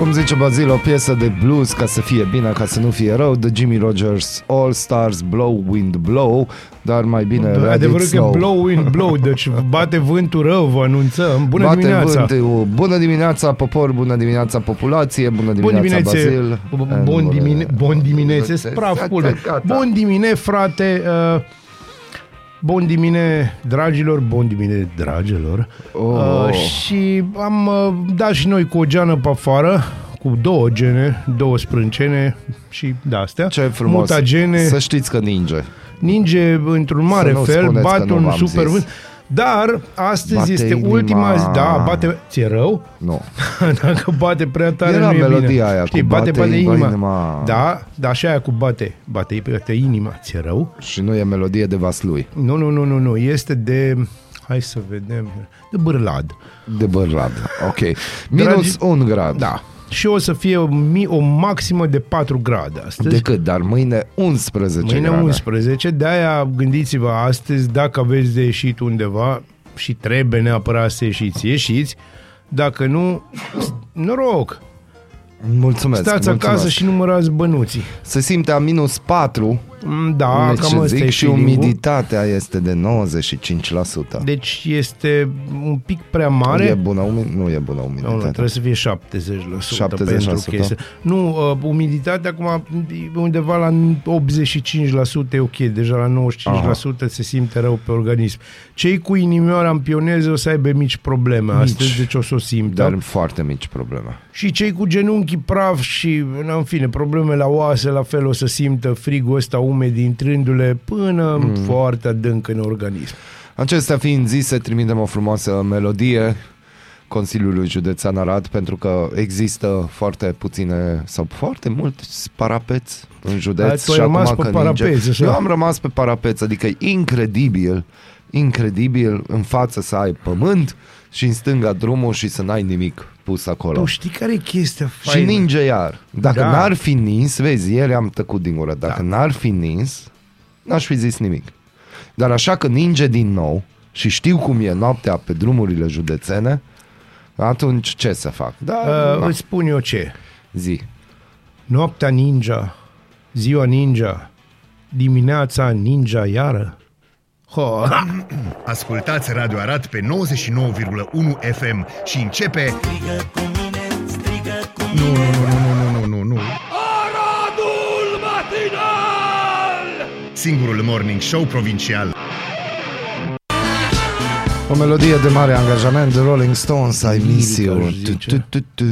Cum zice Bazil, o piesă de blues ca să fie bine, ca să nu fie rău, de Jimmy Rogers All Stars Blow Wind Blow, dar mai bine Da, Let adevărul It că Snow. blow wind blow, deci bate vântul rău, vă anunțăm. Bună Bate dimineața! vântul. Bună dimineața, popor, bună dimineața, populație, bună Bun dimineața, diminețe, Bazil. b- bun, dimine, bun diminețe, praf pulă. Gata. Bun dimine, frate, uh, bun dimine, dragilor, bun dimine, dragilor. Oh. Uh, și am uh, dat și noi cu o geană pe afară, cu două gene, două sprâncene și de-astea. Ce frumos. Mutagene. Să știți că ninge. ninge într-un mare nu fel, spuneți că bat nu un v-am super zis. vânt. Dar astăzi Bate este inima. ultima zi, da, bate, ți-e rău? Nu. Dacă bate prea tare Era nu e melodia bine. aia Știi, cu bate, bate bate inima. inima. inima. Da, dar așa aia cu bate, bate, bate inima, ți-e rău? Și nu e melodie de Vaslui. Nu, nu, nu, nu, nu, este de, hai să vedem, de bârlad. De Bărlad. Ok. Minus Dragi- un grad. Da. Și o să fie o, mi- o maximă de 4 grade astăzi. De cât? Dar mâine 11 Mâine grade. 11, de-aia gândiți-vă astăzi, dacă aveți de ieșit undeva și trebuie neapărat să ieșiți, ieșiți, dacă nu, noroc, Mulțumesc. stați mulțumesc. acasă și numărați bănuții. Se simte a minus 4. Mm, Da, deci cam ce ăsta zic, e și feeling-ul. umiditatea este de 95%. Deci este un pic prea E mare. bună, umi- nu e bună Nu, nu, umiditatea. trebuie să fie 70%, 70%. pentru chestia. Nu, uh, umiditatea acum e undeva la 85% e ok, deja la 95% se simte rău pe organism. Cei cu inimioara în pioneze o să aibă mici probleme Mici. astăzi, deci o să o simtă. Dar foarte mici probleme. Și cei cu genunchii praf și, în fine, probleme la oase, la fel o să simtă frigul ăsta umed intrându-le până mm. foarte adânc în organism. Acestea fiind zise, trimitem o frumoasă melodie Consiliului Județean Arad pentru că există foarte puține sau foarte mulți parapeți în județ A, tu ai rămas pe că parapeți, așa. Eu am rămas pe parapeți, adică e incredibil, incredibil în față să ai pământ și în stânga drumul și să n-ai nimic pus acolo. Tu știi care e chestia Și faină? ninge iar. Dacă Da. n-ar fi nins, vezi, ieri am tăcut din gură, dacă Da. n-ar fi nins, n-aș fi zis nimic. Dar așa că ninge din nou și știu cum e noaptea pe drumurile județene, atunci ce să fac? Da, Uh, na, îți spun eu ce. zi. Noaptea ninja, ziua ninja, dimineața ninja iară. Ho, Ascultați Radio Arad pe 99,1 FM și începe... Nu, nu, nu, nu, nu, nu, nu, nu. Aradul matinal! Singurul morning show provincial. O melodie de mare angajament, The Rolling Stones, I miss Lirică, you. aș Tu, zice. tu, tu, tu.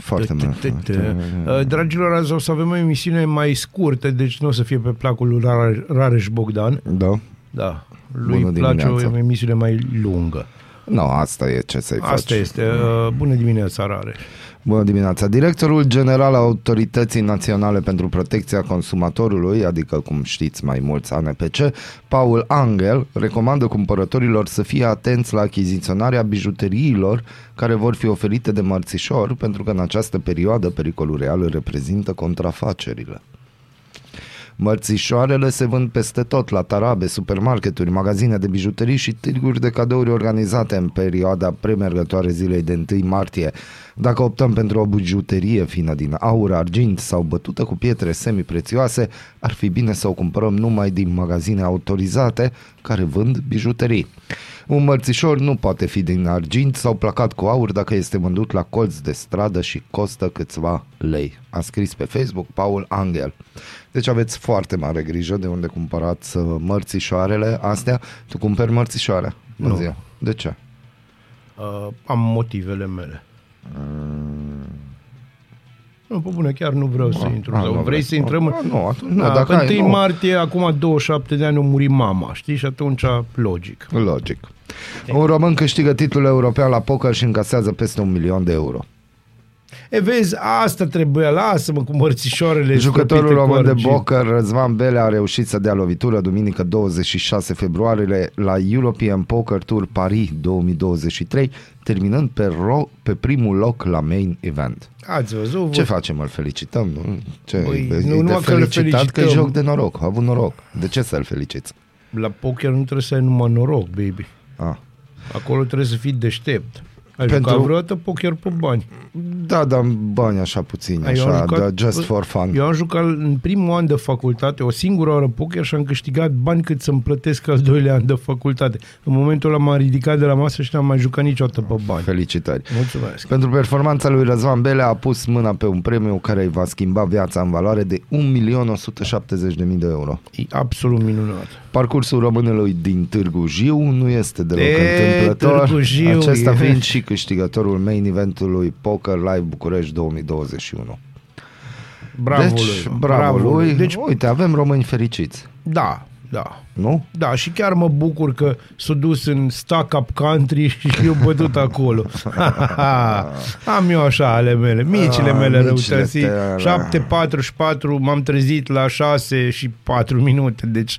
Foarte mult. Uh, Dragilor, azi o să avem o emisiune mai scurtă, deci nu o să fie pe placul lui Rareș- Rareș Bogdan. Da? Da, lui Bună place o dimineața. emisiune mai lungă. Nu, asta e ce să-i faci. Asta este. Uh, Bună dimineața, Rareș. Bună dimineața! Directorul general al Autorității Naționale pentru Protecția Consumatorului, adică cum știți mai mulți ANPC, Paul Angel, recomandă cumpărătorilor să fie atenți la achiziționarea bijuteriilor care vor fi oferite de mărțișor, pentru că în această perioadă pericolul real îl reprezintă contrafacerile. Mărțișoarele se vând peste tot, la tarabe, supermarketuri, magazine de bijuterii și târguri de cadouri organizate în perioada premergătoare zilei de 1 martie. Dacă optăm pentru o bijuterie fină din aur, argint sau bătută cu pietre semiprețioase, ar fi bine să o cumpărăm numai din magazine autorizate care vând bijuterii. Un mărțișor nu poate fi din argint sau placat cu aur dacă este vândut la colț de stradă și costă câțiva lei. A scris pe Facebook Paul Angel. Deci aveți foarte mare grijă de unde cumpărați uh, mărțișoarele astea. Tu cumperi mărțișoare? Nu. În ziua. De ce? Uh, am motivele mele. Nu, pe bune, chiar nu vreau să intru. a, Sau nu vrei vrei. să intrăm? A, nu, atunci nu, Da, dacă pe ai, 1 nu. martie, acum 27 de ani, a murit mama, știi? Și atunci, logic. Logic. Un român câștigă titlul european la poker și încasează peste un milion de euro. E, vezi, asta trebuia, lasă-mă cu mărțișoarele Jucătorul stropite cu român de argint. poker Răzvan Bele a reușit să dea lovitură duminică 26 februarie la European Poker Tour Paris 2023, terminând pe, ro- pe primul loc la main event. Ați văzut? Ce Vă- facem? Îl felicităm? Nu? Ce? Băi, e nu de numai că îl felicitat că e felicităm. joc de noroc. A avut noroc. De ce să-l feliciți? La poker nu trebuie să ai numai noroc, baby. Ah. Acolo trebuie să fii deștept. Ai Pentru- jucat vreodată poker pe bani? Da, dar bani așa puțini, Ai, eu am așa, jucat- da, just for fun. Eu am jucat în primul an de facultate o singură oră poker și am câștigat bani cât să-mi plătesc al doilea an de facultate. În momentul ăla m-am ridicat de la masă și n-am mai jucat niciodată pe bani. Felicitări. Mulțumesc. Pentru performanța lui Răzvan Belea a pus mâna pe un premiu care îi va schimba viața în valoare de 1.170.000 de euro. E absolut minunat. Parcursul românului din Târgu Jiu nu este deloc De întâmplător, Târgu Jiu, acesta e. fiind și câștigătorul main eventului Poker Live București 2021. Bravo deci, lui. bravo, lui. Deci, Deci, Uite, avem români fericiți, da, da. nu? Da, și chiar mă bucur că s-a dus în Stack Up Country și eu bătut acolo. Am eu așa ale mele, micile Ah, mele micile răutății. tale. 7.44, m-am trezit la 6 și 4 minute, deci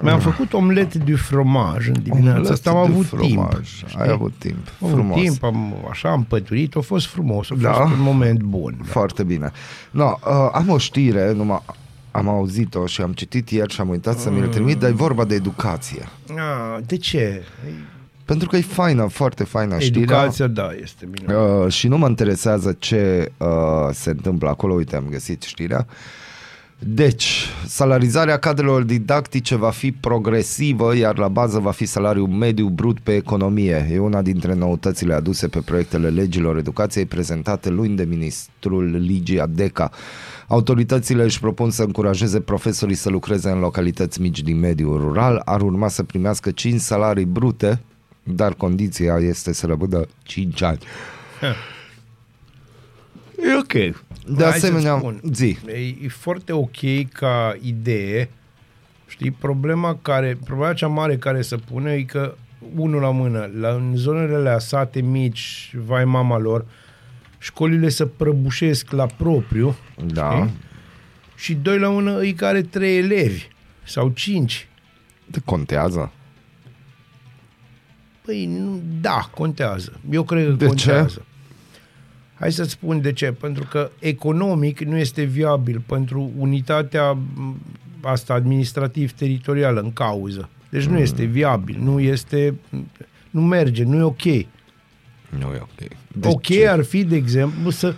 mi-am făcut omlet de fromaj în dimineața Omlet asta, am de avut fromaj. timp. Ai știi? avut timp. Am avut Frumos. timp, am, așa am păturit, a fost frumos, a Da. fost un moment bun. Da. Foarte bine. No, uh, am o știre, numai am auzit-o și am citit ieri și am uitat să mi le trimit, dar e vorba de educație. Ah, de ce? Pentru că e faină, foarte faină știrea. Educația, da, este bine. Uh, și nu mă interesează ce uh, se întâmplă acolo, uite, am găsit știrea. Deci, salarizarea cadrelor didactice va fi progresivă, iar la bază va fi salariul mediu brut pe economie. E una dintre noutățile aduse pe proiectele legilor educației prezentate luni de ministrul Ligia Deca. Autoritățile își propun să încurajeze profesorii să lucreze în localități mici din mediul rural, ar urma să primească 5 salarii brute, dar condiția este să rămână 5 ani. E ok. De Hai asemenea, să-ți spun. zi. E, e foarte ok ca idee. Știi, problema care, problema cea mare care se pune e că unul la mână, la, în zonele alea sate mici, vai mama lor, școlile se prăbușesc la propriu Da. știi? și doi la mână îi care trei elevi sau cinci. Te contează. Păi, nu, da, contează. Eu cred că De ce? Contează. Hai să-ți spun de ce. Pentru că economic nu este viabil pentru unitatea m, asta administrativ-teritorială în cauză. Deci nu este viabil, nu este, nu merge, nu e ok. Nu e ok. Deci ok ar fi, de exemplu, să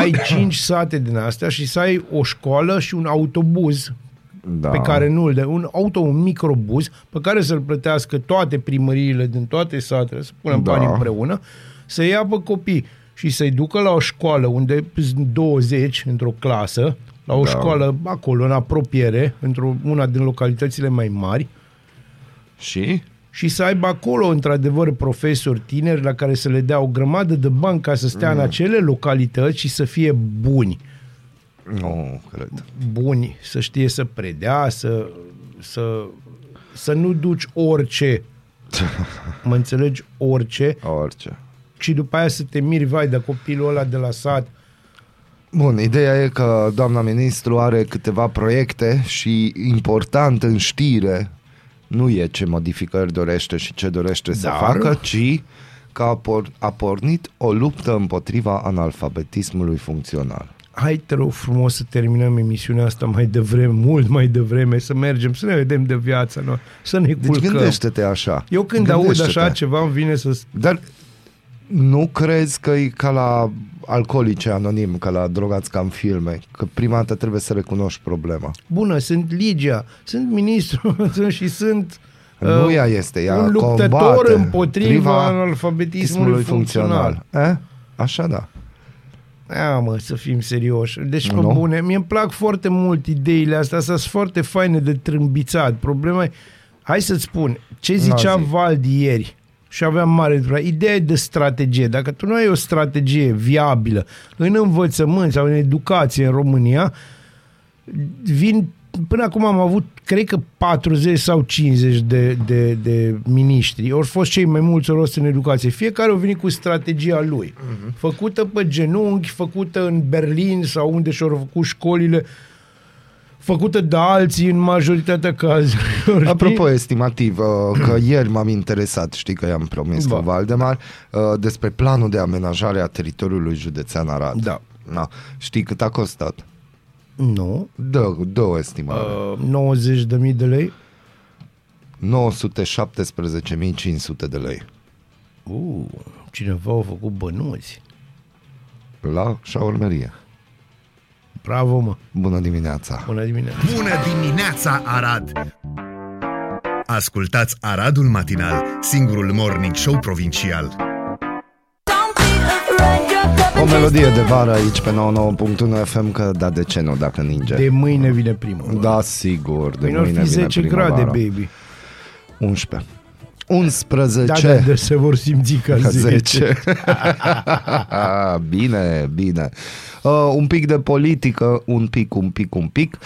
ai cinci sate din astea și să ai o școală și un autobuz da. pe care nu îl dă, un auto, un microbuz pe care să-l plătească toate primăriile din toate satele, să punem Da. bani împreună, să ia pe copii și să-i ducă la o școală unde sunt 20 într-o clasă, la o Da. școală acolo, în apropiere, într-o una din localitățile mai mari, Și? și să aibă acolo, într-adevăr, profesori tineri la care să le dea o grămadă de bani ca să stea mm. în acele localități și să fie buni. Nu, cred. buni, să știe să predea, să, să, să nu duci orice, mă înțelegi, orice, Orice. Și după aia să te miri, vai, de copilul ăla de la sat. Bun, ideea e că doamna ministru are câteva proiecte și important în știre nu e ce modificări dorește și ce dorește să Dar- facă, ci că a, por- a pornit o luptă împotriva analfabetismului funcțional. Hai, te rog frumos să terminăm emisiunea asta mai devreme, mult mai devreme, să mergem, să ne vedem de viața noastră, să ne Deci culcăm. gândește-te așa. Eu când aud Gândește-te. așa ceva îmi vine să... Dar nu crezi că e ca la alcoolice anonim, ca la drogați ca în filme, că prima dată trebuie să recunoști problema. Bună, sunt Ligia, sunt ministru și sunt... Nu uh, ea este, ea un luptător combate împotriva împotriva analfabetismului funcțional. Eh? Așa da. Ia mă, să fim serioși. Deci, pe Nu. bune, mie îmi plac foarte mult ideile astea, sunt foarte faine de trâmbițat. Problema e, hai să-ți spun, ce zicea zi. Valdi ieri, și aveam mare durerea, ideea e de strategie. Dacă tu nu ai o strategie viabilă în învățământ sau în educație în România, vin Până acum am avut, cred că 40 sau 50 de, de, de miniștri. Au fost cei mai mulți rost în educație. Fiecare a venit cu strategia lui. Uh-huh. Făcută pe genunchi, făcută în Berlin sau unde și-au făcut școlile, făcută de alții în majoritatea cazurilor. Apropo, estimativ, uh, că ieri m-am interesat, știi că i-am promis Ba. cu Valdemar, uh, despre planul de amenajare a teritoriului județean Arad. Da. Na, știi cât a costat? Nu. Dă, dă o estimare. Uh, 90 de mii de lei. 917.500 de lei. Uh, Cineva a făcut bănuți. La șaurmerie. Bravo, mă. Bună dimineața! Bună dimineața. Bună dimineața, Arad! Ascultați Aradul Matinal, singurul morning show provincial. O melodie de vară aici pe 99.1 FM, că da, de ce nu, dacă ninge? De mâine vine primul. Da, sigur, de Mâine ar mâine fi vine 10 grade, primăvara. baby. 11. 11. Da, da, de se vor simți ca 10. 10. bine, bine. Uh, un pic de politică, un pic, un pic, un pic.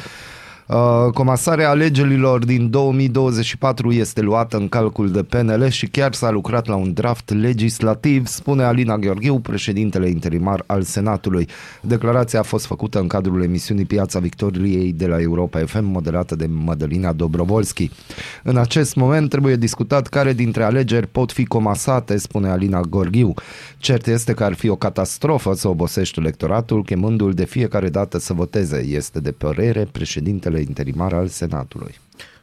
Uh, comasarea alegerilor din 2024 este luată în calcul de PNL și chiar s-a lucrat la un draft legislativ, spune Alina Gheorghiu, președintele interimar al Senatului. Declarația a fost făcută în cadrul emisiunii Piața Victoriei de la Europa FM, moderată de Mădălina Dobrovolski. În acest moment trebuie discutat care dintre alegeri pot fi comasate, spune Alina Gheorghiu. Cert este că ar fi o catastrofă să obosești electoratul, chemându-l de fiecare dată să voteze. Este de părere președintele interimar al Senatului.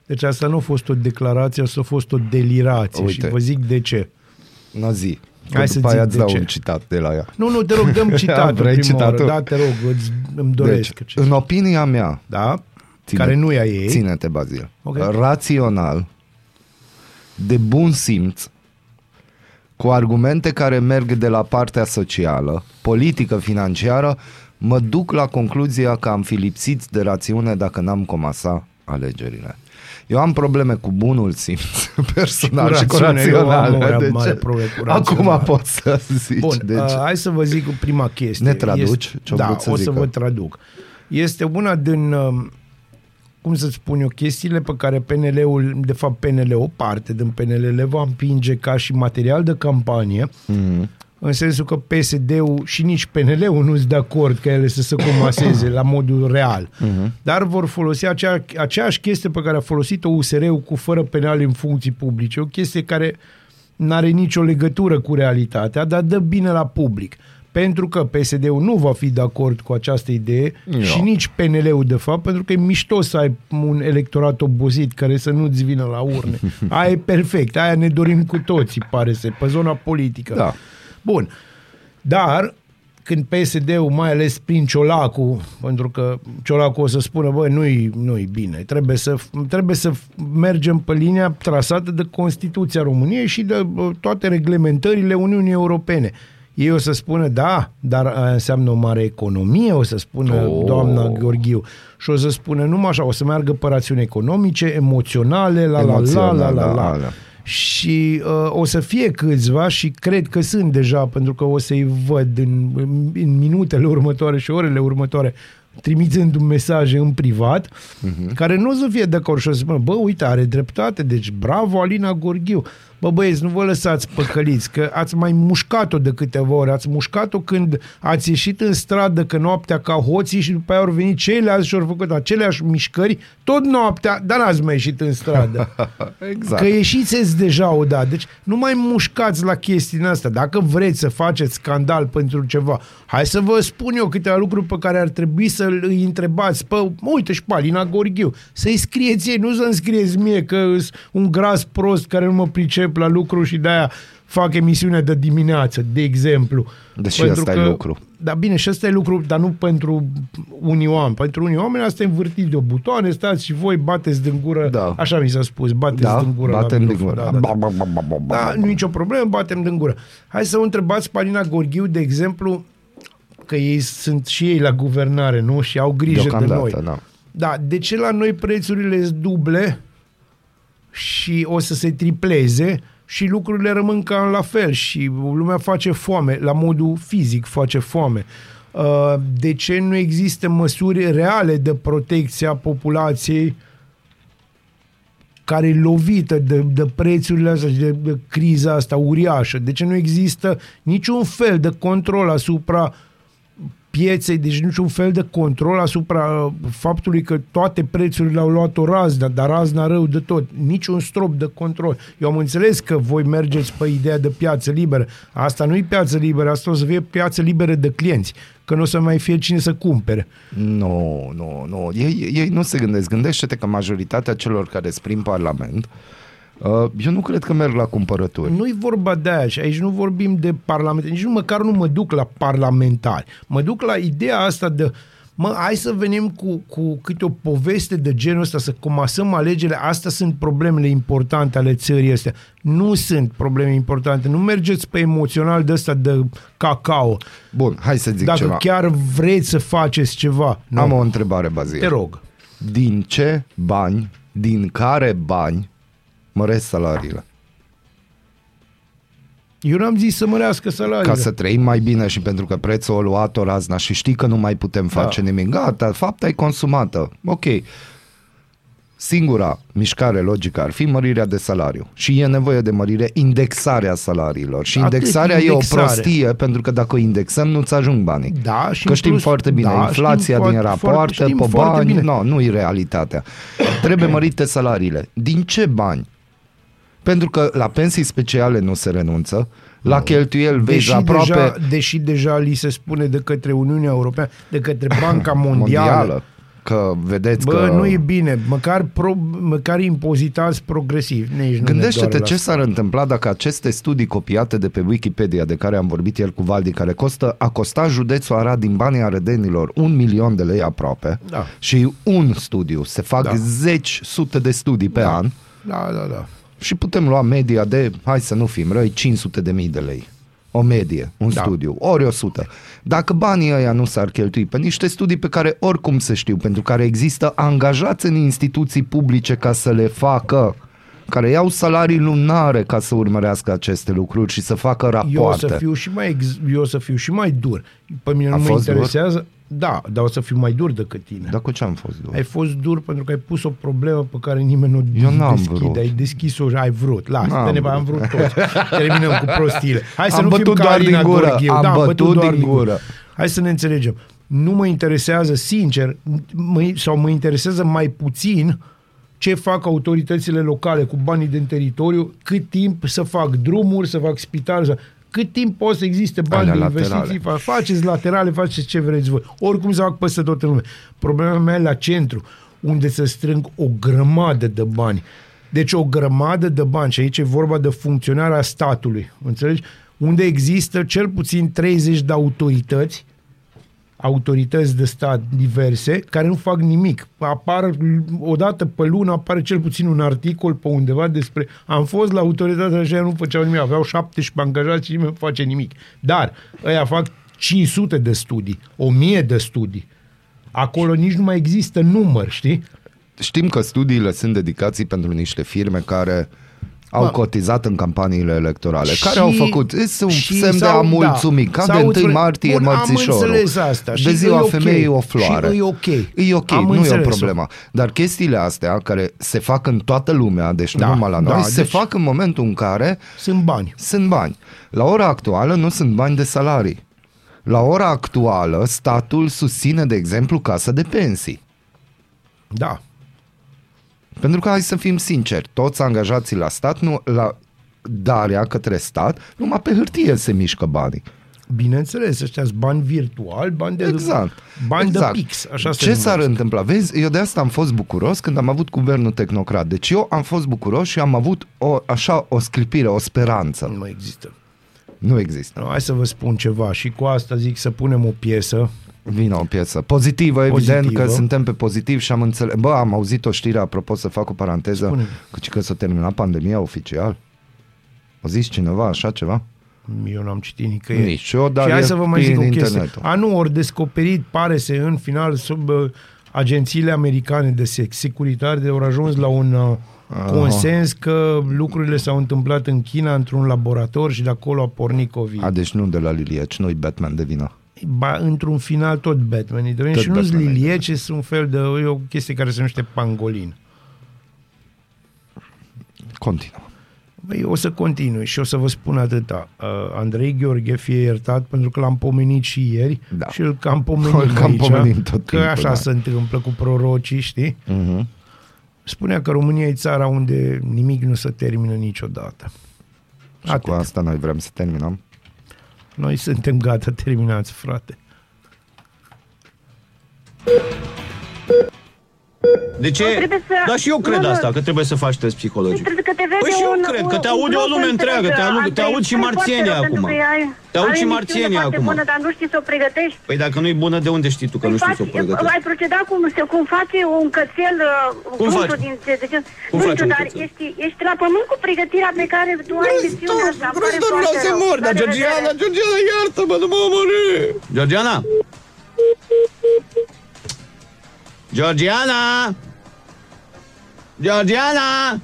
Deci asta nu a fost o declarație, asta a fost o delirație Uite. și vă zic de ce. Nazi. Că Hai să după zic aia îți de dau ce. un citat de la ea. Nu, nu, te rog, dăm citatul Vrei prima citatul? oară. Da, te rog, îți, îmi doresc. Deci, în opinia mea, Da? Ține- Care nu e a ei. ține-te, Bazil, Ok. rațional, de bun simț, cu argumente care merg de la partea socială, politică, financiară, mă duc la concluzia că am fi lipsiți de rațiune dacă n-am comasa alegerile. Eu am probleme cu bunul simț personal și cu, rațiune, eu am rațional. o de mare ce? probleme cu Acum rațional. pot să zici. Bun, deci, uh, hai să vă zic prima chestie. Ne traduci Este, ce-o Da, vrut să o să zică? vă traduc. Este una din, uh, cum să spun eu, chestiile pe care PNL-ul, de fapt PNL, o parte din PNL le va împinge ca și material de campanie, mm, în sensul că PSD-ul și nici PNL-ul nu sunt de acord ca ele să se comaseze la modul real. Mhm. Dar vor folosi acea, aceeași chestie pe care a folosit-o USR-ul cu fără penal în funcții publice. O chestie care nu are nicio legătură cu realitatea, dar dă bine la public. Pentru că PSD-ul nu va fi de acord cu această idee Nu. și nici PNL-ul, de fapt, pentru că e mișto să ai un electorat obosit care să nu-ți vină la urne. Aia e perfect, aia ne dorim cu toții, pare să pe zona politică. Da. Bun. Dar când PSD-ul, mai ales prin Ciolacu, pentru că Ciolacu o să spună, bă, nu-i, nu-i bine, trebuie să, trebuie să mergem pe linia trasată de Constituția României și de bă, toate reglementările Uniunii Europene. Ei o să spună, da, dar aia înseamnă o mare economie, o să spună Oh. oh. doamna Gheorghiu. Și o să spună numai așa, o să meargă pe rațiuni economice, emoționale, la la la la Emoțional, la da, la. Alea. Și uh, o să fie câțiva și cred că sunt deja, pentru că o să-i văd în, în, în minutele următoare și orele următoare trimițând un mesaj în privat, uh-huh. care nu o să fie de acord și o să spună, bă, uite, are dreptate, deci bravo Alina Gorghiu. Bă, băieți, nu vă lăsați păcăliți, că ați mai mușcat-o de câteva ori, ați mușcat-o când ați ieșit în stradă că noaptea ca hoții și după aia au venit ceilalți și au făcut aceleași mișcări, tot noaptea, dar n-ați mai ieșit în stradă. Exact. Că ieșiți deja odată. Deci nu mai mușcați la chestiile astea. Dacă vreți să faceți scandal pentru ceva, hai să vă spun eu câteva lucruri pe care ar trebui să îi întrebați. Pă, uite și pe Alina Gorghiu. Să-i scrieți ei, nu să-mi scrieți mie că sunt un gras prost care nu mă pricep la lucru și de-aia fac emisiunea de dimineață, de exemplu. Deci și ăsta e lucru. Da, bine, și ăsta e lucru, dar nu pentru unii oameni. Pentru unii oameni asta e învârtit de o butoane, stați și voi bateți din gură, Da. așa mi s-a spus, bateți Da, din gură. la batem din microfon. gură. Da, da, da. Ba, ba, ba, ba, ba, ba, Da, ba. nu nicio problemă, batem din gură. Hai să o întrebați pe Alina Gorghiu, de exemplu, că ei sunt și ei la guvernare, nu? Și au grijă de noi. Deocamdată, da. Da, de ce la noi prețurile sunt duble și o să se tripleze și lucrurile rămân cam la fel și lumea face foame, la modul fizic face foame. Uh, De ce nu există măsuri reale de protecție a populației care e lovită de, de prețurile astea și de, de criza asta uriașă? De ce nu există niciun fel de control asupra pieței, deci niciun fel de control asupra uh, faptului că toate prețurile au luat o raznă, dar razna rău de tot. Niciun strop de control. Eu am înțeles că voi mergeți pe ideea de piață liberă. Asta nu e piață liberă, asta o să fie piață liberă de clienți, că nu o să mai fie cine să cumpere. Nu, nu, nu. Ei, ei nu se gândesc. Gândește-te că majoritatea celor care sunt prin Parlament Uh, Eu nu cred că merg la cumpărături. Nu-i vorba de aia și aici nu vorbim de parlamentari, nici nu măcar nu mă duc la parlamentari. Mă duc la ideea asta de Mă, hai să venim cu, cu câte o poveste de genul ăsta, să comasăm alegerile. Astea sunt problemele importante ale țării astea. Nu sunt probleme importante. Nu mergeți pe emoțional de ăsta de cacao. Bun, hai să zic Dacă ceva. chiar vreți să faceți ceva. Nu. Am o întrebare, Bazil. Te rog. Din ce bani, din care bani măresc salariile? Eu n-am zis să mărească salariile. Ca să trăim mai bine și pentru că prețul a luat-o razna și știi că nu mai putem face Da. nimic. Gata, fapta e consumată. Ok. Singura mișcare logică ar fi mărirea de salariu. Și e nevoie de mărire, indexarea salariilor. Și Atât, indexarea indexare. e o prostie, pentru că dacă o indexăm, nu-ți ajung banii. Da, și Că în știm plus- foarte bine, da, inflația știm din foarte- rapoarte, foarte- știm pe foarte bani, bine. nu, nu e realitatea. Trebuie mărite salariile. Din ce bani? Pentru că la pensii speciale nu se renunță, la cheltuieli vezi Deși, aproape deja, deși deja li se spune de către Uniunea Europeană, de către Banca Mondială, mondială. Că vedeți Bă, că... nu e bine. Măcar, pro, măcar impozitați progresiv. Nici nu ne Gândește-te doare ce la s-ar întâmpla dacă aceste studii copiate de pe Wikipedia, de care am vorbit el cu Valdi, care costă, a costat județul Arad din banii arădenilor un milion de lei aproape Da. și un studiu, se fac Da. zeci, sute de studii pe Da. an Da, da, da. Și putem lua media de, hai să nu fim răi, 500 de mii de lei. O medie, un Da. studiu, ori 100. Dacă banii ăia nu s-ar cheltui pe niște studii pe care oricum se știu, pentru care există angajați în instituții publice ca să le facă, care iau salarii lunare ca să urmărească aceste lucruri și să facă Eu o rapoarte. să fiu și mai, ex, eu o să fiu și mai dur. Pe mine A nu mă fost dur? Interesează. Da, dar o să fiu mai dur decât tine. Dar cu ce am fost dur? Ai fost dur pentru că ai pus o problemă pe care nimeni nu Eu n-am deschide. vrut. Ai deschis-o și ai vrut. Lasă, N-am dă-ne, vrut. am vrut toți. Terminăm cu prostiile. Hai să Am nu fim bătut ca doar Alina din gură. Gorghiu. Am da, bătut doar din gură. Hai să ne înțelegem. Nu mă interesează, sincer, mă, sau mă interesează mai puțin ce fac autoritățile locale cu banii din teritoriu, cât timp să fac drumuri, să fac spital, să... cât timp pot să existe bani Alea de investiții, laterale. fa- faceți laterale, faceți ce vreți voi. Oricum se fac peste tot în lume. Problema mea e la centru, unde se strâng o grămadă de bani. Deci o grămadă de bani și aici e vorba de funcționarea statului, înțelegi? Unde există cel puțin 30 de autorități autorități de stat diverse care nu fac nimic. Apar o dată pe lună apare cel puțin un articol pe undeva despre am fost la autoritatea așa nu făceau nimic, aveau 17 angajați și nimeni nu face nimic. Dar ăia fac 500 de studii, 1000 de studii. Acolo nici nu mai există număr, știi? Știm că studiile sunt dedicații pentru niște firme care au Bă. cotizat în campaniile electorale, Și- care au făcut este un și semn de a sau- mulțumi, da, ca sau de 1 îți- martie Bun, am mărțișorul. înțeles asta și de ziua e ok. femeii o floare. Și e ok. E ok, Am nu e o înțeles-o. problemă. Dar chestiile astea, care se fac în toată lumea, deci Da, nu numai la noi, da, se deci- fac în momentul în care Sunt bani. sunt bani. La ora actuală nu sunt bani de salarii. La ora actuală, statul susține, de exemplu, casa de pensii. Da. Pentru că, hai să fim sinceri, toți angajații la stat, nu, la darea către stat, numai pe hârtie se mișcă banii. Bineînțeles, ăștia sunt bani virtuali, bani de, Exact. bani exact. de pix. Așa se Ce numesc. s-ar întâmpla? Vezi, eu de asta am fost bucuros când am avut guvernul tehnocrat. Deci eu am fost bucuros și am avut o, așa o sclipire, o speranță. Nu mai există. Nu există. No, hai să vă spun ceva și cu asta zic să punem o piesă. Vine o piesă pozitivă, evident Pozitivă. că suntem pe pozitiv și am înțeles. Bă, am auzit o știre, apropo să fac o paranteză, Spune-mi. că, că s-a terminat pandemia oficial. O zis cineva așa ceva? Eu n-am citit nicăieri. Nici eu, dar și hai e să vă mai pe zic o chestie. internetul. A, nu, ori descoperit, pare să în final, sub uh, agențiile americane de sex, securitate, au ajuns la un uh, consens că lucrurile s-au întâmplat în China într-un laborator și de acolo a pornit COVID. A, deci nu de la Lilieci, nu-i Batman de vină. Ba, într-un final tot Batman. E de Tot și nu-s Batman e de liliece, sunt un fel de, e o chestie care se numește pangolin. Continuă. Băi, o să continui și o să vă spun atâta. Uh, Andrei Gheorghe fie iertat pentru că l-am pomenit și ieri Da. și îl cam pomenim Îl cam aici, pomenim tot că timpul, așa da. se întâmplă cu prorocii, știi? Uh-huh. Spunea că România e țara unde nimic nu se termină niciodată. Și Atât. cu asta noi vrem să terminăm. Noi suntem gata, terminați, frate. De ce? Nu, trebuie să- Da, și eu cred nu, nu. asta, că trebuie să faci test psihologic. Trebuie că te vede Păi și eu un- cred, un- că te un aude o grup lume întreg, întreagă, te, aud, te Andrei, aud și îmi pare marțienii foarte rău, acum. pentru că ai- Te aud ai și o marțienii emisiune foarte acum. Bună, dar nu știi să o pregătești. Păi dacă nu-i bună, de unde știi tu că nu știi să o Faci- pregătești? Ai procedat cum, se- cum face un cățel uh, Cum frusul faci? din ce, de ce, Cum nu faci știu, un dar cățel? ești, ești la pământ cu pregătirea pe care tu ai misiunea asta. îmi pare foarte rău. La revedere. Georgiana, iartă-mă, nu mă omorâ! Georgiana! Georgiana! Georgiana!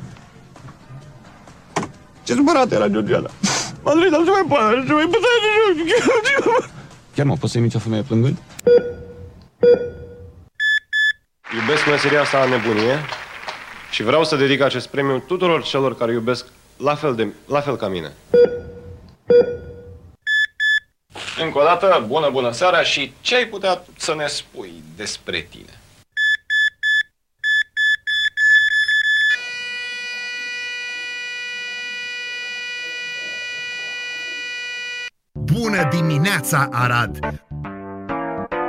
Ce supărat era Georgiana? Andrei, dar nu se mai poate, nu se mai poate. Chiar mă, poți să imiți o femeie plângând? Iubesc meseria asta a nebunie și vreau să dedic acest premiu tuturor celor care iubesc la fel, de, la fel ca mine. Încă o dată, bună, bună seara și ce ai putea să ne spui despre tine? Bună dimineața, Arad!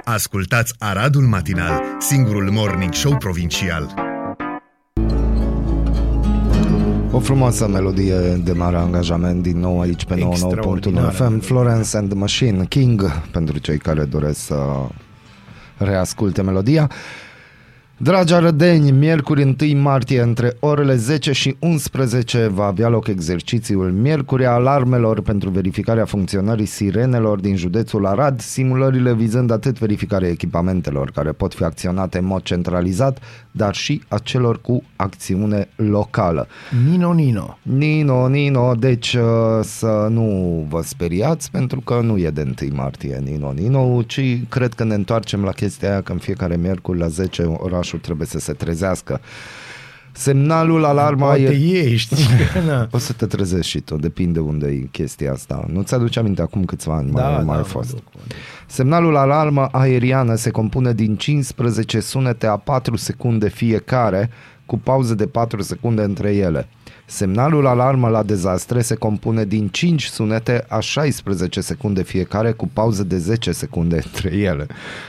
Ascultați Aradul Matinal, singurul morning show provincial. O frumoasă melodie de mare angajament din nou aici pe 99.1 Extraordinară FM Florence and the Machine King pentru cei care doresc să reasculte melodia. Dragi arădeni, miercuri 1 martie între orele 10 și 11 va avea loc exercițiul Miercuri alarmelor pentru verificarea funcționării sirenelor din județul Arad, simulările vizând atât verificarea echipamentelor care pot fi acționate în mod centralizat, dar și a celor cu acțiune locală. Nino, Nino. Nino, Nino, deci uh, să nu vă speriați pentru că nu e de 1 martie Nino, Nino, ci cred că ne întoarcem la chestia aia că în fiecare miercuri la 10 orașul trebuie să se trezească. Semnalul alarma Poate e... ești. Na. O să te trezești și tu, depinde unde e chestia asta. Nu ți-aduce aminte acum câțiva ani mai, mai da, a mă fost. duc, mă duc. Semnalul alarmă aeriană se compune din 15 sunete a 4 secunde fiecare, cu pauze de 4 secunde între ele. Semnalul alarmă la dezastre se compune din 5 sunete a 16 secunde fiecare, cu pauze de 10 secunde între ele.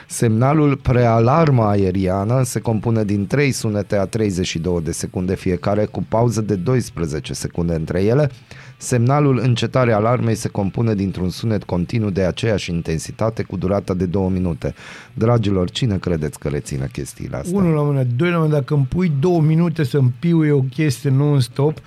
Semnalul prealarmă aeriană se compune din 3 sunete a 32 de secunde fiecare, cu pauză de 12 secunde între ele. Semnalul încetare alarmei se compune dintr-un sunet continuu de aceeași intensitate cu durata de două minute. Dragilor, cine credeți că reține chestiile astea? Unul la mână, doi la mână, dacă îmi pui două minute să-mi piuie o chestie non-stop,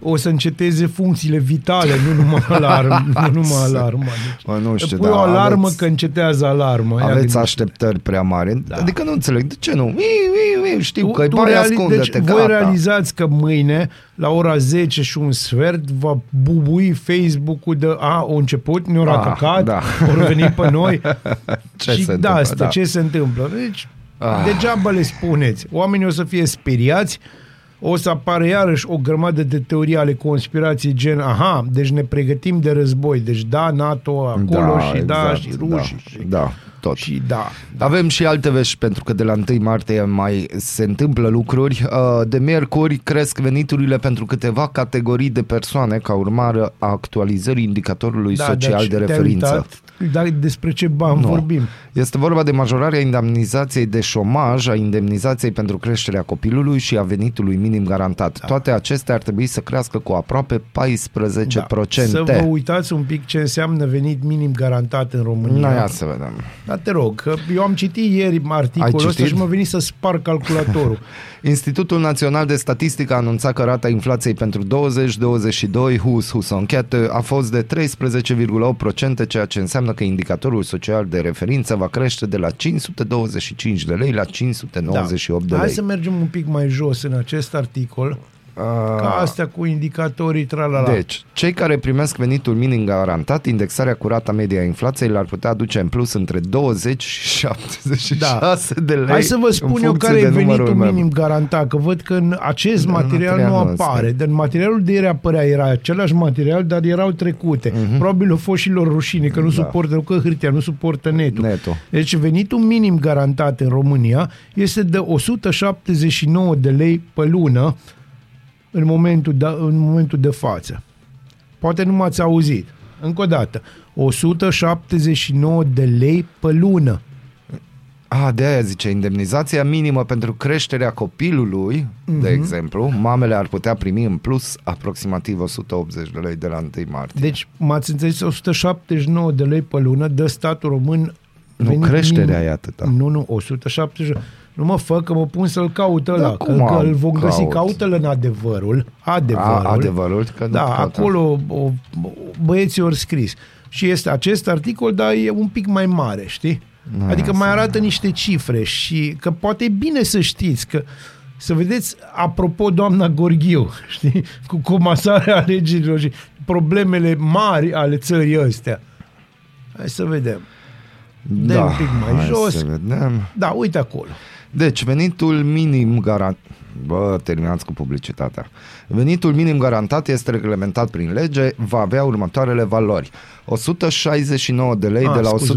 o să înceteze funcțiile vitale, nu numai alarm, nu numai alarma. Deci, Bă, nu știu, pui da, o alarmă aveți- că încetează alarma. Ia Aveți gândește. așteptări prea mari. Da. Adică nu înțeleg. De ce nu? Ui, ui, ui, știu că tu bai reali- ascunde-te, deci voi gata. realizați că mâine, la ora 10 și un sfert, va bubui Facebook-ul de a, a început, ne-au Ah, atacat, da. au venit pe noi. Ce și se da, întâmplă, asta, da. ce se întâmplă. Deci, Ah. degeaba le spuneți. Oamenii o să fie speriați, o să apară iarăși o grămadă de teorii ale conspirației gen, aha, deci ne pregătim de război, deci da, NATO acolo și da, și rușii. Da, și, da, tot. și da. Avem și alte vești pentru că de la 1 martie mai se întâmplă lucruri. Uh, De miercuri cresc veniturile pentru câteva categorii de persoane ca urmare a actualizării indicatorului social dar de te-ai referință. uitat? Dar despre ce bani Nu. vorbim? Este vorba de majorarea indemnizației de șomaj, a indemnizației pentru creșterea copilului și a venitului minim garantat. Da. Toate acestea ar trebui să crească cu aproape 14%. Da. Să vă uitați un pic ce înseamnă venit minim garantat în România. Na, ia să vedem. Dar te rog, că eu am citit ieri articolul ăsta citit? și m-a venit să spar calculatorul. Institutul Național de Statistică a anunțat că rata inflației pentru 2022 hus hus o închetă a fost de 13,8%, ceea ce înseamnă că indicatorul social de referință va crește de la 525 de lei la 598 de Hai lei. să mergem un pic mai jos în acest articol, ca astea cu indicatorii tralala. Deci, cei care primesc venitul minim garantat, indexarea cu rata media a inflației l-ar putea aduce în plus între 20 și 76 de lei. Da. Hai să vă în spun eu funcție care de e venitul numărul meu. minim garantat, că văd că în acest Da, material nu materialul ăsta. apare. Dar în materialul de ieri apărea, era același material, dar erau trecute. Probabil au fost și lor rușine, că nu Mhm. Da. suportă, că hârtia nu suportă netul. Netul. Deci venitul minim garantat în România este de 179 de lei pe lună în momentul de, în momentul de față. Poate nu m-ați auzit. Încă o dată. 179 de lei pe lună. A, de aia zice, indemnizația minimă pentru creșterea copilului, Mhm. mm-hmm. de exemplu, mamele ar putea primi în plus aproximativ 180 de lei de la 1 martie. Deci, m-ați înțeles, 179 de lei pe lună dă statul român nu, venit creșterea minim. e atâta. Nu, nu, 170. Nu mă fă că mă pun să-l caut ăla, Da, că, cum că am îl vom găsi. caut? Caută-l în adevărul. Adevărul. A, adevărul că nu Da, poate. acolo o, o, băieții ori scris. Și este acest articol, dar e un pic mai mare, știi? Nu, adică asta mai arată niște cifre și că poate e bine să știți că să vedeți, apropo, doamna Gorghiu, știi, cu comasarea alegerilor și problemele mari ale țării astea. Hai să vedem. Dă un pic mai Da, hai jos. Să vedem. Da, uite acolo. Deci, venitul minim garantat... Bă, terminați cu publicitatea. Venitul minim garantat este reglementat prin lege, va avea următoarele valori. 169 de lei Ah, de la scuze,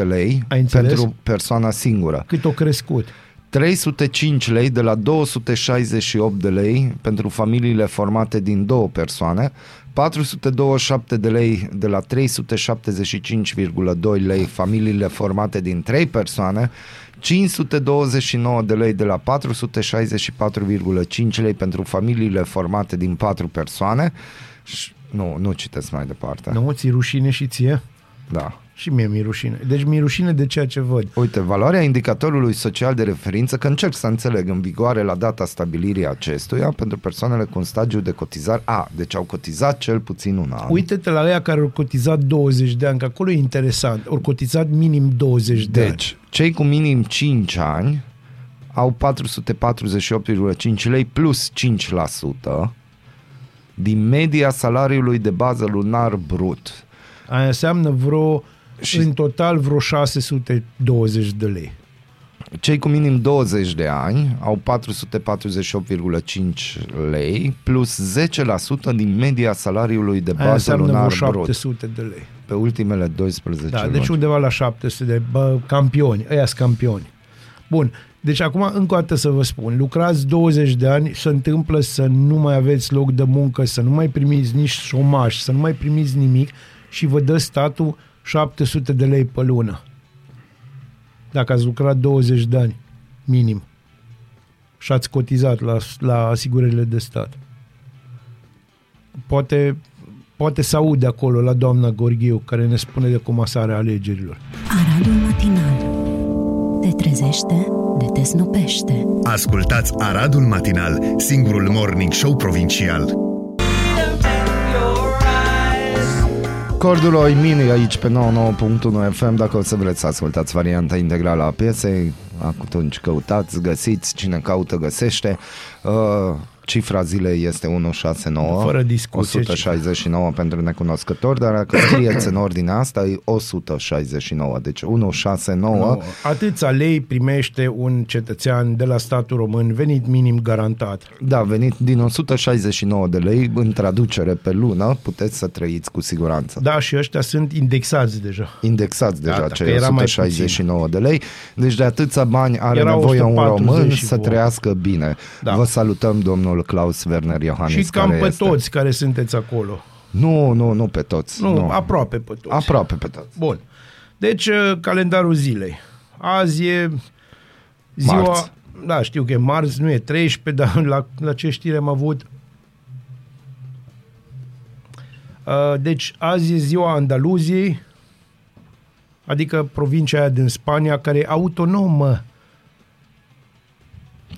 148,7 lei Ai înțeles? pentru persoana singură. Cât o crescut. 305 lei de la 268 de lei pentru familiile formate din două persoane, 427 de lei de la 375,2 lei familiile formate din trei persoane, 529 de lei de la 464,5 lei pentru familiile formate din patru persoane. Și, nu, nu citesc mai departe. Nu, ți rușine și ție? Da. Și mie mi rușine. Deci mi rușine de ceea ce văd. Uite, valoarea indicatorului social de referință, că încerc să înțeleg în vigoare la data stabilirii acestuia pentru persoanele cu un stagiu de cotizare. A, deci au cotizat cel puțin un an. Uite-te la ăia care au cotizat 20 de ani, că acolo e interesant. Au cotizat minim 20 de ani. Deci, cei cu minim 5 ani au 448,5 lei plus 5% din media salariului de bază lunar brut. Aia înseamnă vreo, Și- și... în total vreo 620 de lei. Cei cu minim 20 de ani au 448,5 lei plus 10% din media salariului de Aia bază înseamnă vreo lunar brut 700 de lei. pe ultimele 12 Da, luni. deci undeva la 700 de bă, campioni. Ăia sunt campioni. Bun. Deci acum încă o dată să vă spun, lucrați 20 de ani, se întâmplă să nu mai aveți loc de muncă, să nu mai primiți nici șomaj, să nu mai primiți nimic și vă dă statul 700 de lei pe lună. Dacă ați lucrat 20 de ani, minim. Și ați cotizat la, la asigurările de stat. Poate, poate să aude acolo la doamna Gorghiu, care ne spune de comasarea alegerilor. Aradul matinal. Te trezește, de te snopește. Ascultați Aradul Matinal, singurul morning show provincial. Cordul Mini aici pe 99.1 FM Dacă o să vreți să ascultați varianta integrală a piesei Atunci căutați, găsiți Cine caută găsește. Uh, Cifra zilei este 169 Fără discuție, 169 pentru necunoscători Dar dacă scrieți în ordinea asta E 169 Deci 169 Nu, atâția lei primește un cetățean de la statul român, venit minim garantat. Da, venit din 169 de lei În traducere pe lună Puteți să trăiți cu siguranță Da, și ăștia sunt indexați deja. indexați deja Gata, cei că era mai 169 de lei. Deci de atâția bani are Era nevoie un 140 român și să vreo. trăiască bine. Da. Vă salutăm, domnul Klaus Werner Iohannis. și cam care pe este. toți care sunteți acolo. Nu, nu, nu pe toți. Nu, nu. aproape pe toți. Aproape pe toți. Bun. Deci, uh, calendarul zilei. Azi e ziua... Marți. Da, știu că e marți, nu e 13, dar la, la ce știre am avut? Uh, Deci, azi e ziua Andaluziei, adică provincia aia din Spania, care e autonomă.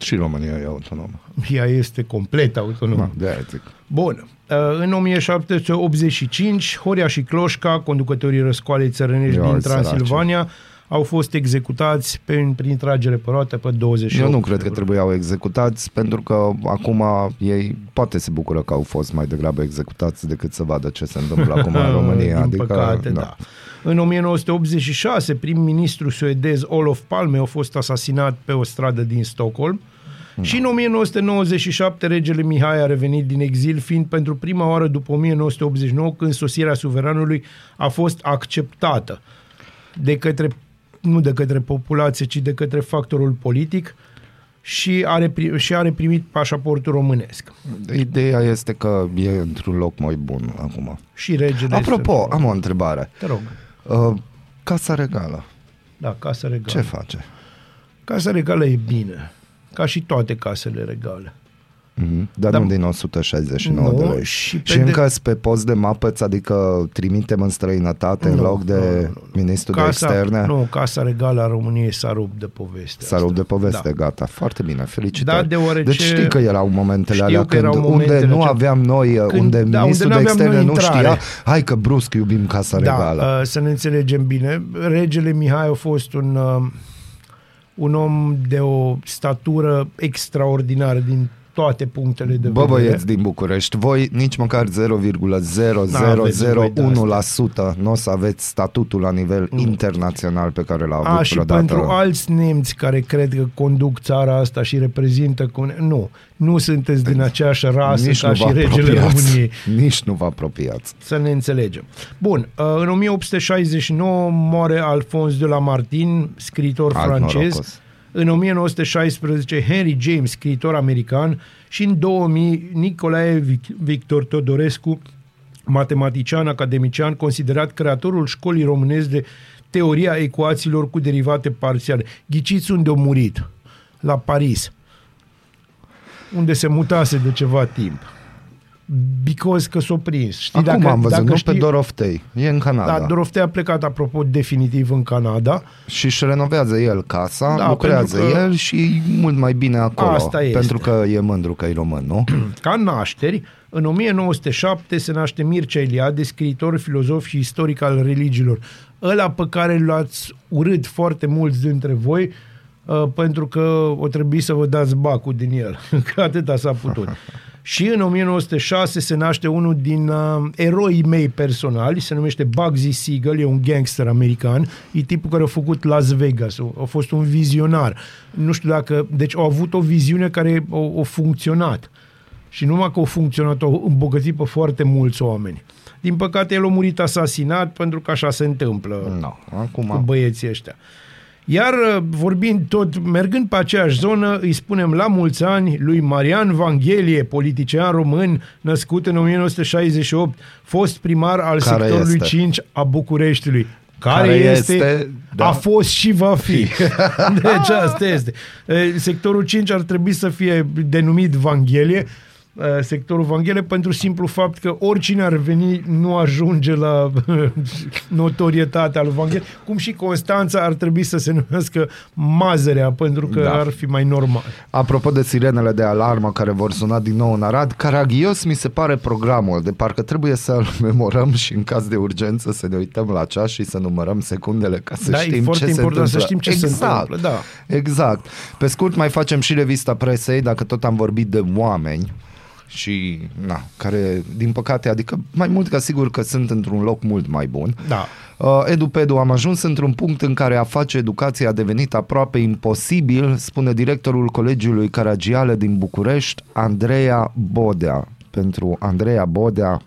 Și România e autonomă. Ea este complet autonomă. Da, de aia zic. Bun. Uh, În 1785, Horia și Cloșca, conducătorii răscoalei țărănești Ioi, din săraci. Transilvania, au fost executați prin, prin tragere pe roate pe 28 Eu nu cred că februarie. trebuiau executați, pentru că acum ei poate se bucură că au fost mai degrabă executați decât să vadă ce se întâmplă acum în România. Din adică, păcate, da. da. În 1986, prim-ministru suedez Olof Palme a fost asasinat pe o stradă din Stockholm. Da. Și în 1997 regele Mihai a revenit din exil, fiind pentru prima oară după 1989 când sosirea suveranului a fost acceptată de către, nu de către populație, ci de către factorul politic și are, pri- și are primit pașaportul românesc. Ideea este că e într-un loc mai bun acum. Și regele... Apropo, este- am o întrebare. Te rog. Uh, Casa Regală. Da, Casa Regală. Ce face? Casa Regală e bine, ca și toate casele regale. Mhm. Dar Da. nu din 169 Nu, de lei. și Și, pe și de- încă sunt pe post de mapăți, adică trimitem în străinătate în Nu, loc de nu, nu, nu. ministrul de Casa, externe. nu, Casa Regală a României s-a rupt de poveste. S-a rupt de poveste, Da. gata. Foarte bine, felicitări. Da, deoarece- Deci știi că erau momentele Știu alea că când, erau unde momentele nu acelea. aveam noi, Când- unde da, ministrul unde de n-aveam externe noi nu intrare. știa, hai că brusc iubim Casa Regală. Da, uh, să ne înțelegem bine. Regele Mihai a fost un, uh, un om de o statură extraordinară din toate punctele de Bă, vedere. băieți din București, voi nici măcar 0,0001% nu o să aveți statutul la nivel internațional pe care l-a avut A, și vreodată. pentru alți nemți care cred că conduc țara asta și reprezintă... Cu... Nu, nu sunteți din aceeași rasă nici ca nu și vă regele apropiați. României. Nici nu vă apropiați. Să ne înțelegem. Bun, uh, în 1869 moare Alphonse de Lamartine, scriitor Alt francez. norocos. În 1916 Henry James, scriitor american. Și în 2000 Nicolae Vic- Victor Todorescu, matematician, academician, considerat creatorul școlii românesc de teoria ecuațiilor cu derivate parțiale. Ghiciți unde a murit? La Paris unde se mutase de ceva timp. Because că s-o prins. Știi, Acum am văzut, nu știi, pe Doroftei, e în Canada. Da, Doroftei a plecat, apropo, definitiv în Canada. și își renovează el casa, Da, lucrează pentru că- el și e mult mai bine acolo. Asta este. Pentru că e mândru că e român, nu? Ca nașteri, în 1907 se naște Mircea Eliade, scriitor, filozof și istoric al religiilor. Ăla pe care l-ați urât foarte mulți dintre voi uh, pentru că o trebuie să vă dați bacul din el. că atâta s-a putut. Și în 1906 se naște unul din uh, eroii mei personali, se numește Bugsy Siegel, e un gangster american, e tipul care a făcut Las Vegas, a, a fost un vizionar. Nu știu dacă, deci a avut o viziune care a, a funcționat. Și numai că au funcționat, au îmbogățit pe foarte mulți oameni. Din păcate, el a murit asasinat pentru că așa se întâmplă Nu, cu acum... băieții ăștia. Iar uh, vorbind tot, mergând pe aceeași zonă, îi spunem la mulți ani lui Marian Vanghelie, politician român, născut în 1968, fost primar al Care sectorului este? 5 a Bucureștiului. Care, Care este, este, da. a fost și va fi. deci asta este. E, Sectorul 5 ar trebui să fie denumit Vanghelie, e, sectorul Vanghelie, pentru simplu fapt că oricine ar veni nu ajunge la notorietatea lui Vanghelie, cum și Constanța ar trebui să se numească Mazărea, pentru că Da. ar fi mai normal. Apropo de sirenele de alarmă care vor suna din nou în Arad, caragios mi se pare programul, de parcă trebuie să-l memorăm și în caz de urgență să ne uităm la ceas și să numărăm secundele ca să Da, e știm foarte ce se important să întâmplă. știm ce se exact, întâmplă, da. Exact. Pe scurt, mai facem și revista presei, dacă tot am vorbit de oameni și, na, care, din păcate, adică mai mult ca sigur că sunt într-un loc mult mai bun. Da. Uh, EduPedu, am ajuns într-un punct în care a face educația a devenit aproape imposibil, spune directorul Colegiului Caragiale din București, Andreea Bodea. Pentru Andreea Bodea,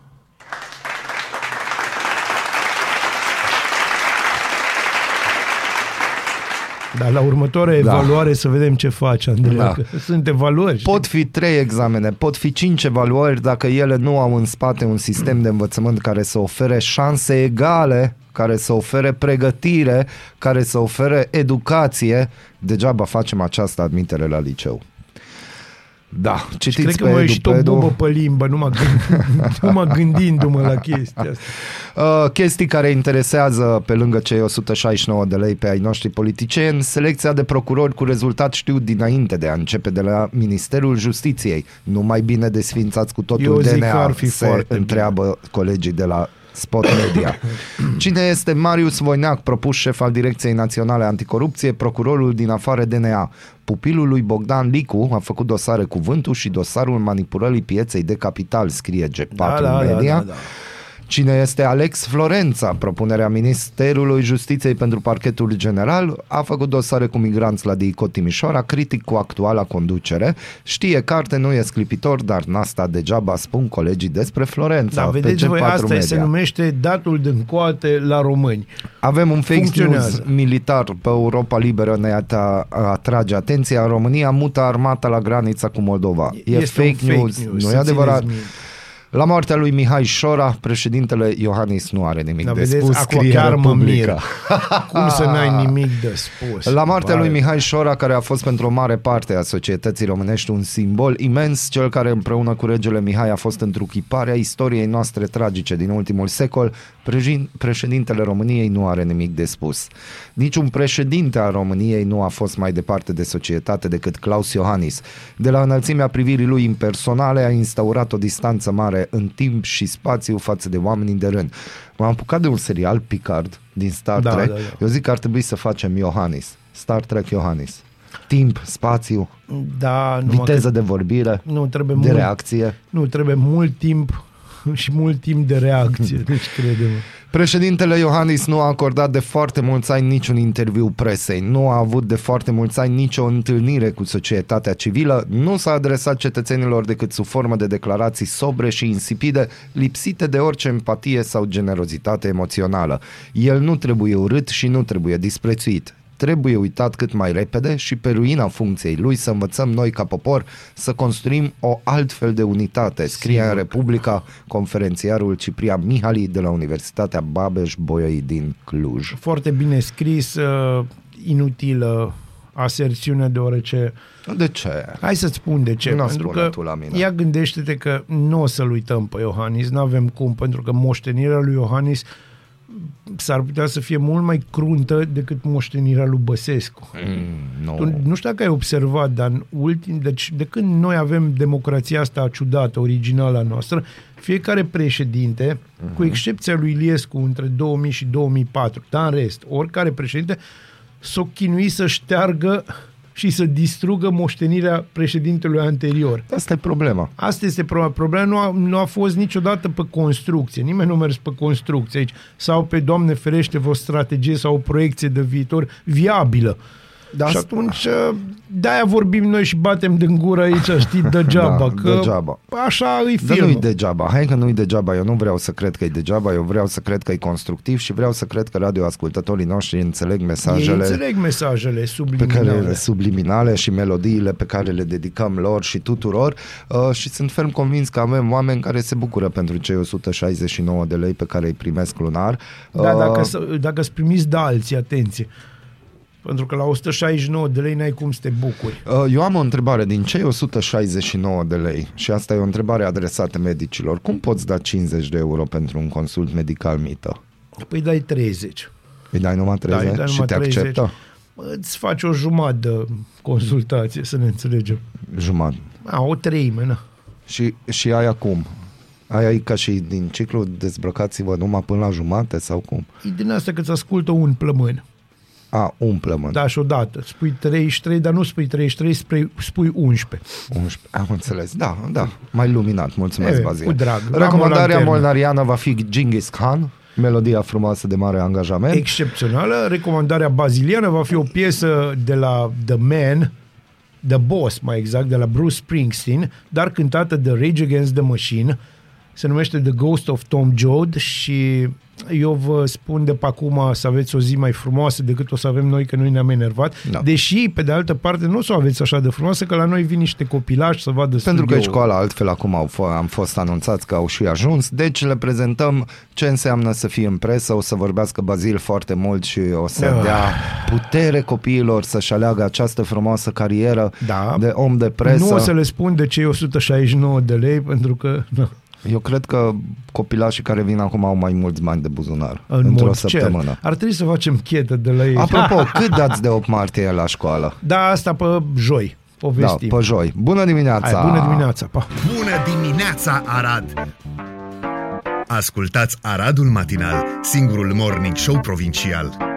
Dar la următoarea Da. evaluare să vedem ce face, Andreea. Da. Că sunt evaluări. pot fi trei examene, pot fi cinci evaluări dacă ele nu au în spate un sistem de învățământ care să ofere șanse egale, care să ofere pregătire, care să ofere educație, degeaba facem această admitere la liceu. Da, Și citiți cred că pe mă ieșit o EduPedu. bubă pe limbă, numai, gând, numai gândindu-mă la chestia asta. Uh, chestii care interesează pe lângă cei 169 de lei pe ai noștri politicieni, selecția de procurori cu rezultat știu dinainte de a începe de la Ministerul Justiției. Nu mai bine desfințați cu totul Eu zic că DNA, ar fi se foarte întreabă colegii de la Spot Media. Cine este Marius Voineac, propus șef al Direcției Naționale Anticorupție, procurorul din afară DNA? Pupilul lui Bogdan Licu a făcut dosare cuvântul și dosarul manipulării pieței de capital, scrie G4 Da, da, da, Media. da, da. Cine este Alex Florența, propunerea Ministerului Justiției pentru parchetul general, a făcut dosare cu migranți la DICO Timișoara, critic cu actuala conducere. Știe carte, nu e sclipitor, dar n-asta degeaba spun colegii despre Florența. Da, pe vedeți G4 voi, asta Media. se numește datul din coate la români. Avem un fake news Funcționează. militar pe Europa Liberă ne ata- atrage atenția. România mută armata la granița cu Moldova. E Este un fake, news, nu e să adevărat. țineți minte. La moartea lui Mihai Șora, președintele Iohannis nu are nimic Da, de vedeți, spus, acum scrie chiar mă Republica. mir. Cum să n-ai nimic de spus? La moartea Vai. lui Mihai Șora, care a fost pentru o mare parte a societății românești un simbol imens, cel care împreună cu regele Mihai a fost întruchiparea istoriei noastre tragice din ultimul secol, prejin- președintele României nu are nimic de spus. Niciun președinte al României nu a fost mai departe de societate decât Claus Iohannis. De la înălțimea privirii lui impersonale a instaurat o distanță mare în timp și spațiu față de oamenii de rând. M-am apucat de un serial Picard din Star Da, Trek. da, da. Eu zic că ar trebui să facem Iohannis. Star Trek Iohannis. Timp, spațiu, Da, numai viteză că de vorbire, nu trebuie de mult, reacție. Nu, trebuie mult timp și mult timp de reacție. Deci crede-mă. Președintele Iohannis nu a acordat de foarte mulți ani niciun interviu presei, nu a avut de foarte mulți ani nicio întâlnire cu societatea civilă, nu s-a adresat cetățenilor decât sub formă de declarații sobre și insipide, lipsite de orice empatie sau generozitate emoțională. El nu trebuie urât și nu trebuie disprețuit. Trebuie uitat cât mai repede și pe ruina funcției lui să învățăm noi ca popor să construim o altfel de unitate, scrie în Republica conferențiarul Ciprian Mihali de la Universitatea Babeș-Bolyai din Cluj. Foarte bine scris, uh, inutilă aserțiune, deoarece De ce? Hai să-ți spun de ce. Nu pentru spune că tu la mine. ia gândește-te că nu o să-l uităm pe Iohannis, nu avem cum, pentru că moștenirea lui Iohannis s-ar putea să fie mult mai cruntă decât moștenirea lui Băsescu. Mm, nu. Tu, nu știu dacă ai observat, dar în ultim, deci de când noi avem democrația asta ciudată, originală a noastră, fiecare președinte, uh-huh. cu excepția lui Iliescu între 2000 și 2004, dar în rest, oricare președinte s-o chinui să șteargă și să distrugă moștenirea președintelui anterior. Asta e problema. Asta este problema. Problema nu a, nu a fost niciodată pe construcție. Nimeni nu a mers pe construcție aici. Sau pe, Doamne ferește, vreo strategie sau o proiecție de viitor viabilă. Da, și atunci, de-aia vorbim noi și batem din gură aici, știi, degeaba. Da, că degeaba. Așa e Dar filmul. nu-i degeaba. Hai că nu-i degeaba. Eu nu vreau să cred că e degeaba, eu vreau să cred că e constructiv și vreau să cred că radioascultătorii noștri înțeleg Ei mesajele înțeleg mesajele pe subliminale. care le subliminale și melodiile pe care le dedicăm lor și tuturor uh, și sunt ferm convins că avem oameni care se bucură pentru cei 169 de lei pe care îi primesc lunar. Da, Uh, dacă, să- dacă îți primiți de alții, atenție. Pentru că la 169 de lei n-ai cum să te bucuri. Uh, Eu am o întrebare din cei 169 de lei și asta e o întrebare adresată medicilor. Cum poți da 50 de euro pentru un consult medical mită? Păi dai 30. Îi dai numai 30 Da, îi dai și numai te 30. acceptă? Îți faci o jumătate de consultație, să ne înțelegem. Jumătate. A, o treime, na. Și, și aia cum? Aia e ca și din ciclu dezbrăcați-vă numai până la jumate sau cum? E din asta că îți ascultă un plămân. A, umplă-mă. Da, și odată. Spui 33, dar nu spui 33, spui, spui 11. 11. Am înțeles. Da, da. Mai luminat. Mulțumesc, E, Bazil. cu drag. Am o Recomandarea lanternă. molnariană va fi Genghis Khan, melodia frumoasă de mare angajament. Excepțională. Recomandarea baziliană va fi o piesă de la The Man, The Boss, mai exact, de la Bruce Springsteen, dar cântată de Rage Against the Machine. Se numește The Ghost of Tom Joad și eu vă spun de pe acum să aveți o zi mai frumoasă decât o să avem noi, că noi ne-am enervat. Da. Deși, pe de altă parte, nu o să o aveți așa de frumoasă, că la noi vin niște copilași să vadă Pentru că e studioul. școala altfel, acum au f- am fost anunțați că au și ajuns, deci le prezentăm ce înseamnă să fie în presă, o să vorbească Bazil foarte mult și o să Ah. dea putere copiilor să-și aleagă această frumoasă carieră Da. de om de presă. Nu o să le spun de cei 169 de lei, pentru că... Na. Eu cred că copilașii care vin acum au mai mulți bani de buzunar În într-o mod săptămână. Cert. Ar trebui să facem chetă de la ei. Apropo, cât dați de 8 martie la școală? Da, asta pe joi. Da, Povestim. pe joi. Bună dimineața! Hai, bună dimineața, pa! Bună dimineața, Arad! Ascultați Aradul Matinal, singurul morning show provincial.